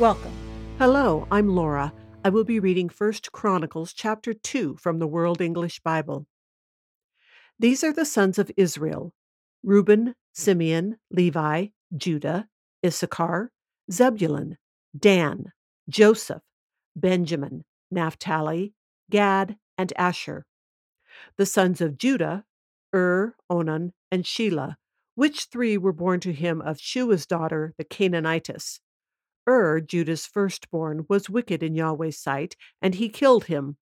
Welcome. Hello, I'm Laura. I will be reading 1 Chronicles chapter 2 from the World English Bible. These are the sons of Israel Reuben, Simeon, Levi, Judah, Issachar, Zebulun, Dan, Joseph, Benjamin, Naphtali, Gad, and Asher. The sons of Judah, Ur, Onan, and Shelah, which three were born to him of Shua's daughter, the Canaanitess. Ur, Judah's firstborn, was wicked in Yahweh's sight, and he killed him.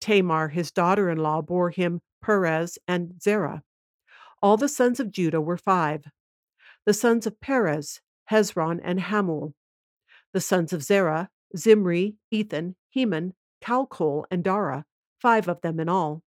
Tamar, his daughter in law, bore him Perez and Zerah. All the sons of Judah were five. The sons of Perez, Hezron and Hamul. The sons of Zerah, Zimri, Ethan, Heman, Calcol, and Dara, five of them in all.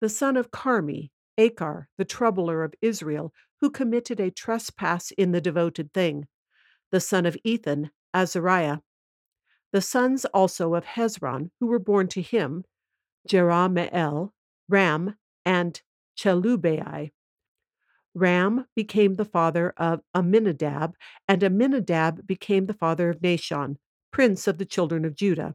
The son of Carmi, Achar, the troubler of Israel, who committed a trespass in the devoted thing the son of Ethan, Azariah. The sons also of Hezron, who were born to him, Jerahmeel, Ram, and Chelubai. Ram became the father of Amminadab, and Amminadab became the father of Nahshon, prince of the children of Judah.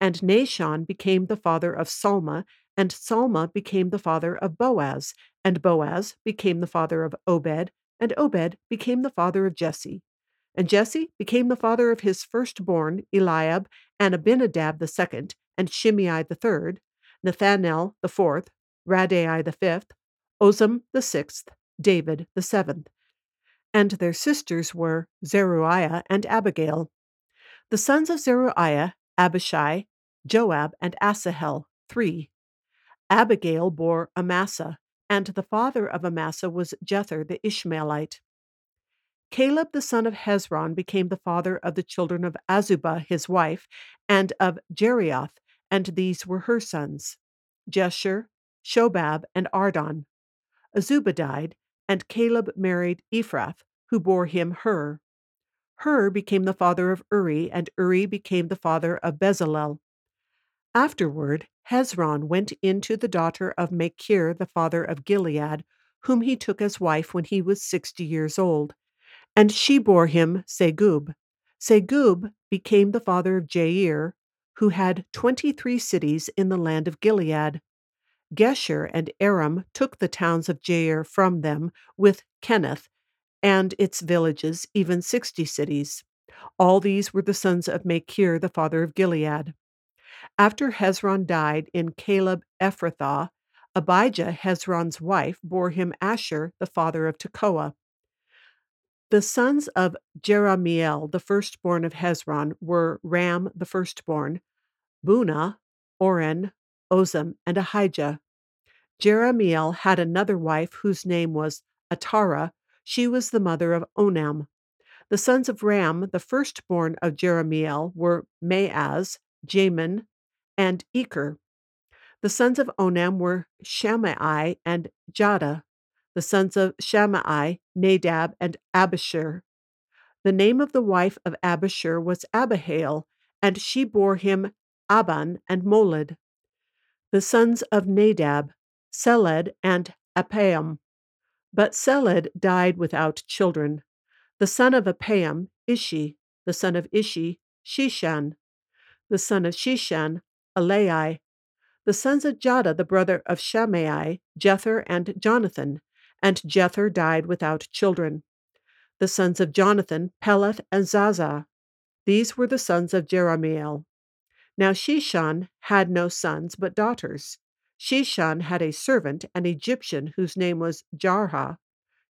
And Nahshon became the father of Salma, and Salma became the father of Boaz, and Boaz became the father of Obed, and Obed became the father of Jesse. And Jesse became the father of his firstborn, Eliab, and Abinadab the second, and Shimei the third, Nathanael the fourth, Raddai the fifth, Ozem the sixth, David the seventh. And their sisters were Zeruiah and Abigail. The sons of Zeruiah, Abishai, Joab, and Asahel, three. Abigail bore Amasa, and the father of Amasa was Jether the Ishmaelite. Caleb the son of Hezron became the father of the children of Azubah his wife, and of Jerioth, and these were her sons Jesher, Shobab, and Ardon. Azubah died, and Caleb married Ephrath, who bore him Hur. Hur became the father of Uri, and Uri became the father of Bezalel. Afterward, Hezron went into the daughter of Machir, the father of Gilead, whom he took as wife when he was sixty years old and she bore him Segub. Segub became the father of Jair, who had twenty three cities in the land of Gilead. Geshur and Aram took the towns of Jair from them, with Kenath and its villages, even sixty cities. All these were the sons of Machir, the father of Gilead. After Hezron died in Caleb Ephrathah, Abijah, Hezron's wife, bore him Ashhur, the father of Tekoa. The sons of Jerahmeel, the firstborn of Hezron, were Ram, the firstborn, Bunah, Oren, Ozem, and Ahijah. Jerahmeel had another wife whose name was Atara. She was the mother of Onam. The sons of Ram, the firstborn of Jerahmeel, were Maaz, Jamin, and Eker. The sons of Onam were Shammai and Jada. The sons of Shammai, Nadab, and Abishur. The name of the wife of Abishur was Abihail, and she bore him Aban and Molid. The sons of Nadab, Seled and Appaim. But Seled died without children. The son of Appaim, Ishi. The son of Ishi, Sheshan. The son of Sheshan, Alai. The sons of Jada, the brother of Shammai, Jether and Jonathan and Jether died without children. The sons of Jonathan, Peleth and Zaza. These were the sons of Jerahmeel. Now Sheshan had no sons but daughters. Sheshan had a servant, an Egyptian, whose name was Jarha.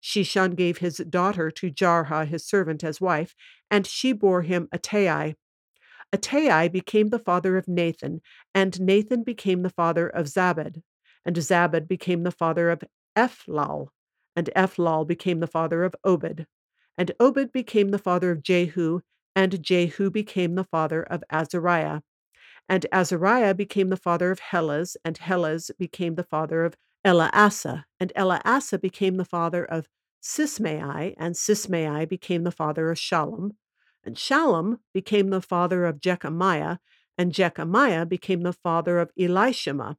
Sheshan gave his daughter to Jarha, his servant, as wife, and she bore him Attai. Attai became the father of Nathan, and Nathan became the father of Zabad, and Zabad became the father of Ephlal, and Ephlal became the father of Obed, and Obed became the father of Jehu, and Jehu became the father of Azariah. And Azariah became the father of Helez, and Helez became the father of Eleasa, and Eleasa became the father of Sismai, and Sismai became the father of Shallum, and Shallum became the father of Jechamiah, and Jechamiah became the father of Elishama.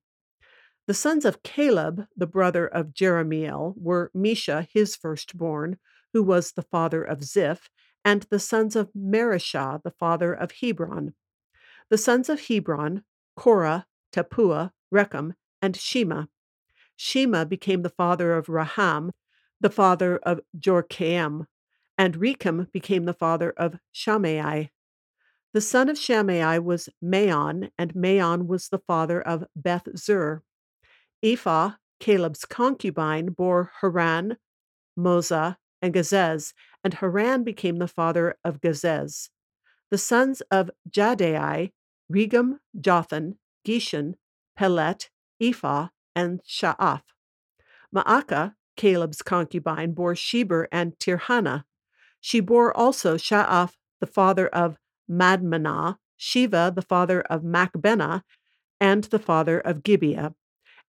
The sons of Caleb, the brother of Jerahmeel, were Misha, his firstborn, who was the father of Ziph, and the sons of Mareshah, the father of Hebron. The sons of Hebron, Korah, Tappuah, Rekem, and Shema. Shema became the father of Raham, the father of Jorkeam, and Rekem became the father of Shammai. The son of Shammai was Maon, and Maon was the father of Beth Zur. Ephah, Caleb's concubine, bore Haran, Moza, and Gazez, and Haran became the father of Gazez. The sons of Jahdai, Regem, Jotham, Geshan, Pelet, Ephah, and Sha'af. Maacah, Caleb's concubine, bore Sheber and Tirhana. She bore also Sha'af, the father of Madmenah, Shiva, the father of Machbenah, and the father of Gibeah.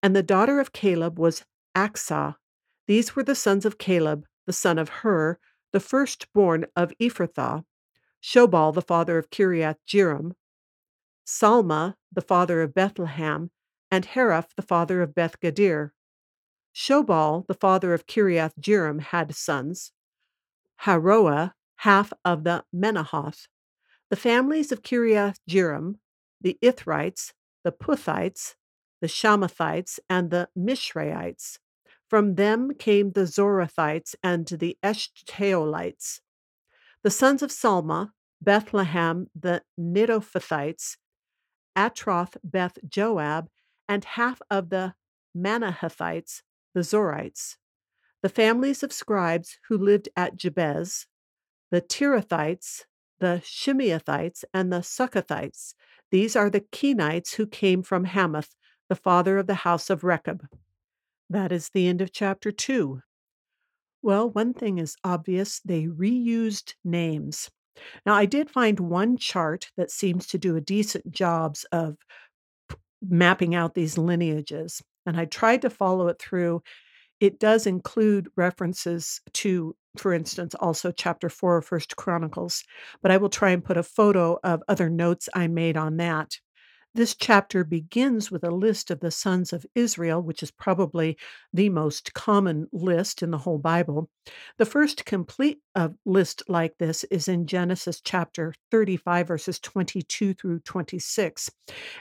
And the daughter of Caleb was Achsah. These were the sons of Caleb, the son of Hur, the firstborn of Ephrathah. Shobal, the father of Kiriath Jearim, Salma, the father of Bethlehem, and Haraph, the father of Beth Gader. Shobal, the father of Kiriath Jearim, had sons. Haroah, half of the Menahoth. The families of Kiriath Jearim, the Ithrites, the Puthites, the Shamathites, and the Mishraites. From them came the Zorathites and the Eshtaolites. The sons of Salma, Bethlehem, the Netophathites, Atroth Beth Joab, and half of the Manahathites, the Zorites. The families of scribes who lived at Jabez, the Tirathites, the Shimeathites, and the Succothites. These are the Kenites who came from Hamath, the father of the house of Rechab. That is the end of chapter 2. Well, one thing is obvious they reused names. Now, I did find one chart that seems to do a decent job of mapping out these lineages, and I tried to follow it through. It does include references to, for instance, also chapter 4 of First Chronicles, but I will try and put a photo of other notes I made on that. This chapter begins with a list of the sons of Israel, which is probably the most common list in the whole Bible. The first complete uh, list like this is in Genesis chapter 35, verses 22 through 26.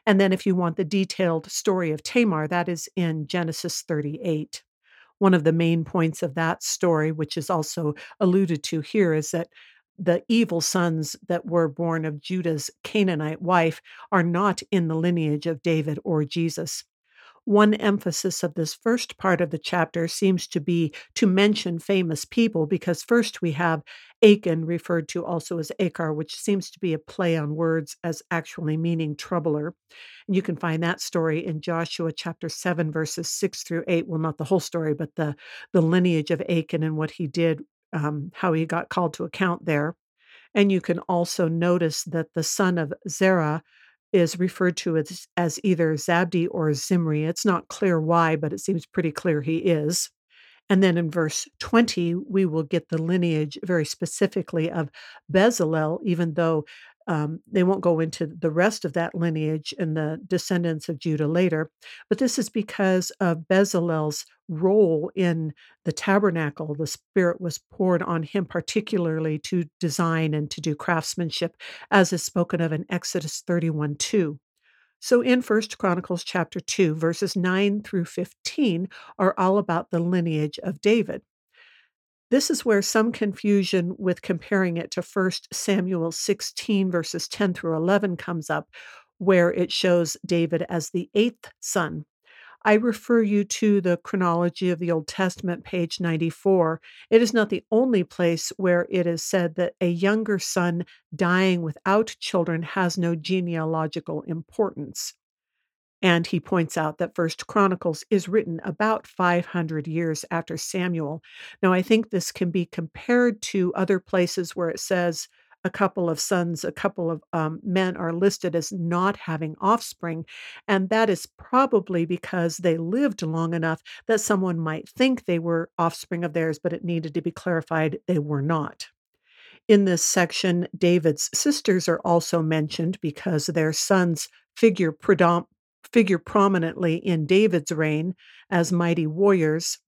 And then, if you want the detailed story of Tamar, that is in Genesis 38 one of the main points of that story, which is also alluded to here, is that the evil sons that were born of Judah's Canaanite wife are not in the lineage of David or Jesus. One emphasis of this first part of the chapter seems to be to mention famous people because first we have Achan, referred to also as Achar, which seems to be a play on words as actually meaning troubler. And you can find that story in Joshua chapter 7, verses 6 through 8. Well, not the whole story, but the, the lineage of Achan and what he did um, how he got called to account there. And you can also notice that the son of Zerah is referred to as, as either Zabdi or Zimri. It's not clear why, but it seems pretty clear he is. And then in verse 20, we will get the lineage very specifically of Bezalel, even though um, they won't go into the rest of that lineage and the descendants of Judah later, but this is because of Bezalel's role in the tabernacle. The Spirit was poured on him, particularly to design and to do craftsmanship, as is spoken of in Exodus 31 2. So in First Chronicles chapter 2 verses 9 through 15 are all about the lineage of David. This is where some confusion with comparing it to 1 Samuel 16, verses 10 through 11 comes up, where it shows David as the eighth son. I refer you to the chronology of the Old Testament, page 94. It is not the only place where it is said that a younger son dying without children has no genealogical importance. And he points out that First Chronicles is written about 500 years after Samuel. Now, I think this can be compared to other places where it says a couple of sons, a couple of um, men are listed as not having offspring. And that is probably because they lived long enough that someone might think they were offspring of theirs, but it needed to be clarified they were not. In this section, David's sisters are also mentioned because their sons figure, predom- figure prominently in David's reign as mighty warriors.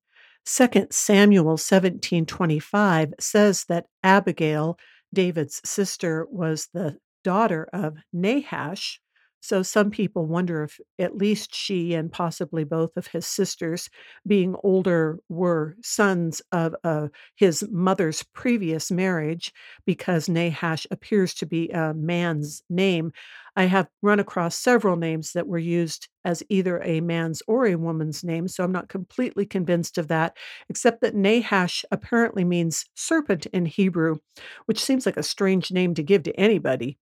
2 Samuel 17:25 says that Abigail, David's sister, was the daughter of Nahash, so some people wonder if at least she and possibly both of his sisters, being older, were sons of uh, his mother's previous marriage, because Nahash appears to be a man's name. I have run across several names that were used as either a man's or a woman's name, so I'm not completely convinced of that, except that Nahash apparently means serpent in Hebrew, which seems like a strange name to give to anybody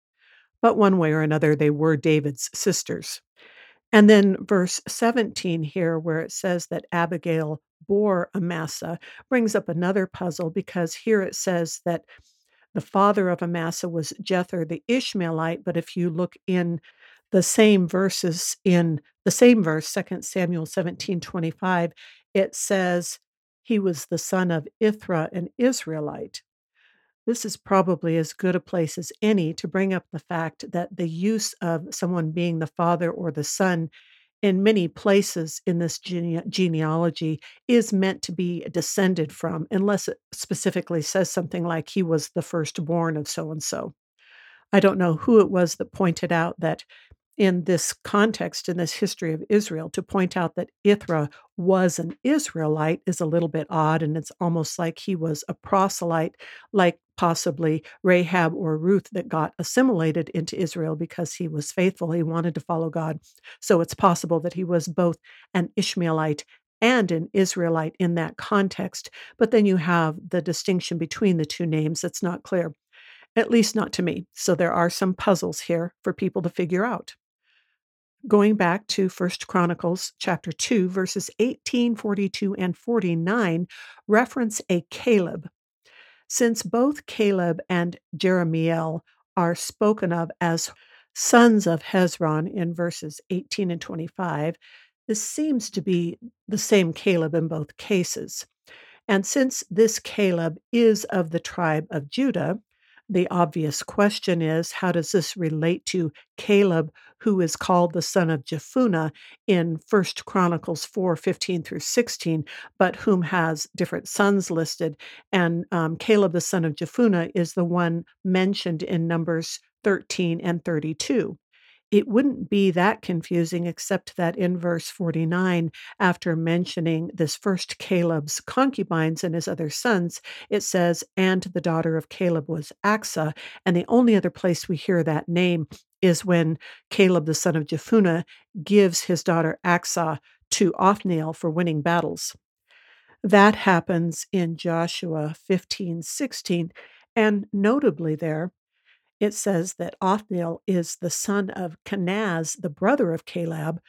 but one way or another, they were David's sisters. And then verse 17 here, where it says that Abigail bore Amasa, brings up another puzzle because here it says that the father of Amasa was Jether the Ishmaelite, but if you look in the same verses in the same verse, 2 Samuel 17 25, it says he was the son of Ithra, an Israelite. This is probably as good a place as any to bring up the fact that the use of someone being the father or the son in many places in this gene- genealogy is meant to be descended from, unless it specifically says something like he was the firstborn of so and so. I don't know who it was that pointed out that in this context, in this history of Israel, to point out that Ithra was an Israelite is a little bit odd. And it's almost like he was a proselyte, like possibly Rahab or Ruth that got assimilated into Israel because he was faithful. He wanted to follow God. So it's possible that he was both an Ishmaelite and an Israelite in that context. But then you have the distinction between the two names that's not clear, at least not to me. So there are some puzzles here for people to figure out going back to First Chronicles chapter 2 verses 18, 42 and 49 reference a Caleb. Since both Caleb and Jerahmeel are spoken of as sons of Hezron in verses 18 and 25, this seems to be the same Caleb in both cases. And since this Caleb is of the tribe of Judah, the obvious question is how does this relate to Caleb, who is called the son of Jephunneh in First Chronicles 4 15 through 16, but whom has different sons listed? And um, Caleb, the son of Jephunneh, is the one mentioned in Numbers 13 and 32 it wouldn't be that confusing, except that in verse 49, after mentioning this first Caleb's concubines and his other sons, it says, And the daughter of Caleb was Achsah. And the only other place we hear that name is when Caleb, the son of Jephunneh, gives his daughter Achsah to Othniel for winning battles. That happens in Joshua 15 16. And notably, there, it says that Othniel is the son of Kenaz, the brother of Caleb,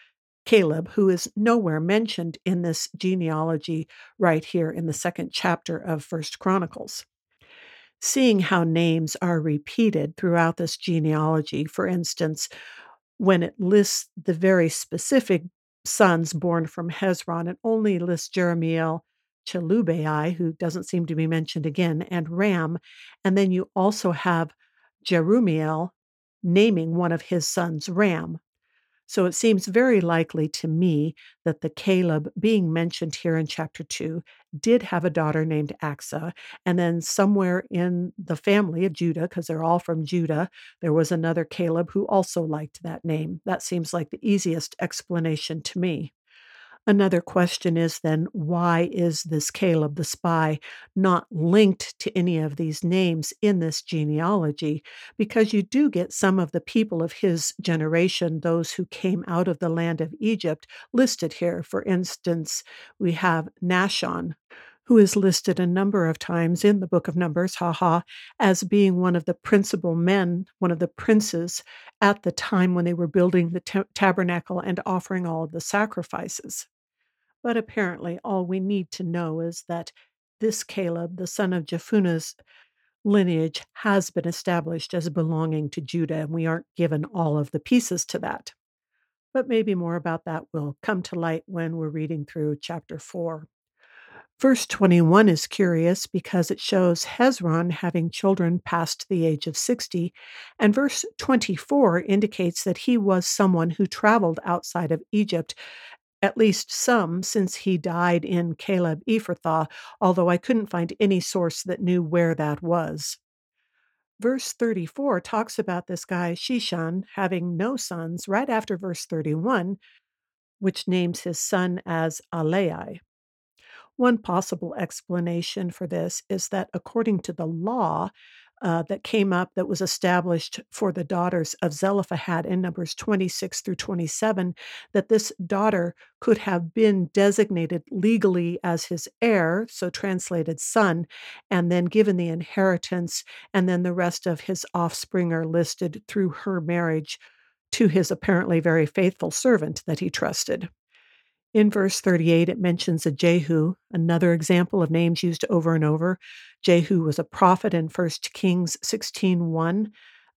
Caleb, who is nowhere mentioned in this genealogy right here in the second chapter of First Chronicles. Seeing how names are repeated throughout this genealogy, for instance, when it lists the very specific sons born from Hezron, it only lists Jerahmeel, Chelubai, who doesn't seem to be mentioned again, and Ram. And then you also have Jerahmeel naming one of his sons Ram. So it seems very likely to me that the Caleb being mentioned here in chapter 2 did have a daughter named Achsah. And then somewhere in the family of Judah, because they're all from Judah, there was another Caleb who also liked that name. That seems like the easiest explanation to me. Another question is then why is this Caleb the spy not linked to any of these names in this genealogy? Because you do get some of the people of his generation, those who came out of the land of Egypt, listed here. For instance, we have Nahshon, who is listed a number of times in the book of Numbers, haha, as being one of the principal men, one of the princes at the time when they were building the t- tabernacle and offering all of the sacrifices. But apparently, all we need to know is that this Caleb, the son of Jephunneh's lineage has been established as belonging to Judah, and we aren't given all of the pieces to that. But maybe more about that will come to light when we're reading through chapter 4. Verse 21 is curious because it shows Hezron having children past the age of 60, and verse 24 indicates that he was someone who traveled outside of Egypt, at least some, since he died in Caleb Ephrathah, although I couldn't find any source that knew where that was. Verse 34 talks about this guy, Sheshan, having no sons, right after verse 31, which names his son as Alei. One possible explanation for this is that according to the law, uh, that came up that was established for the daughters of Zelophehad in Numbers 26 through 27, that this daughter could have been designated legally as his heir, so translated son, and then given the inheritance, and then the rest of his offspring are listed through her marriage to his apparently very faithful servant that he trusted. In verse 38, it mentions a Jehu, another example of names used over and over. Jehu was a prophet in 1 Kings 16.1,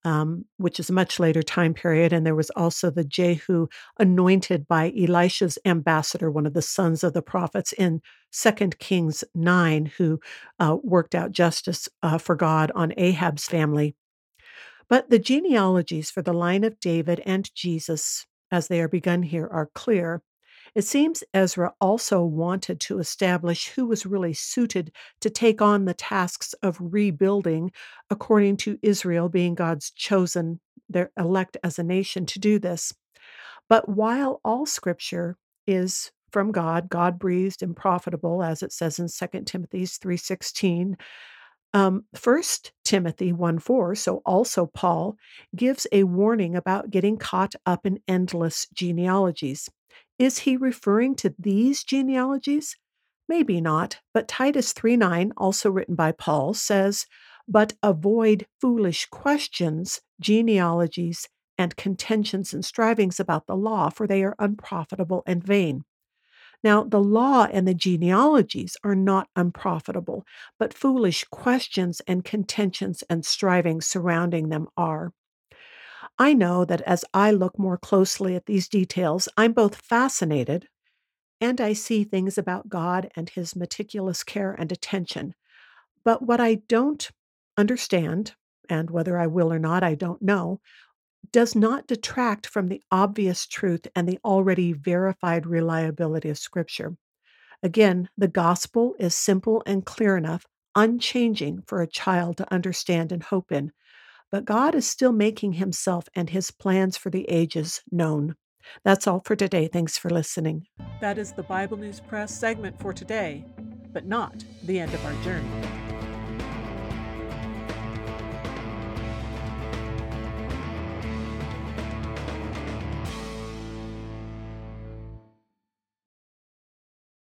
um, which is a much later time period. And there was also the Jehu anointed by Elisha's ambassador, one of the sons of the prophets in 2 Kings 9, who uh, worked out justice uh, for God on Ahab's family. But the genealogies for the line of David and Jesus, as they are begun here, are clear. It seems Ezra also wanted to establish who was really suited to take on the tasks of rebuilding, according to Israel being God's chosen, their elect as a nation to do this. But while all scripture is from God, God breathed and profitable, as it says in 2 Timothy 3:16, um, 1 Timothy 1 4, so also Paul, gives a warning about getting caught up in endless genealogies. Is he referring to these genealogies? Maybe not, but Titus 3 9, also written by Paul, says, But avoid foolish questions, genealogies, and contentions and strivings about the law, for they are unprofitable and vain. Now, the law and the genealogies are not unprofitable, but foolish questions and contentions and strivings surrounding them are. I know that as I look more closely at these details, I'm both fascinated and I see things about God and his meticulous care and attention. But what I don't understand, and whether I will or not, I don't know, does not detract from the obvious truth and the already verified reliability of Scripture. Again, the gospel is simple and clear enough, unchanging for a child to understand and hope in but God is still making himself and his plans for the ages known. That's all for today. Thanks for listening. That is the Bible News Press segment for today, but not the end of our journey.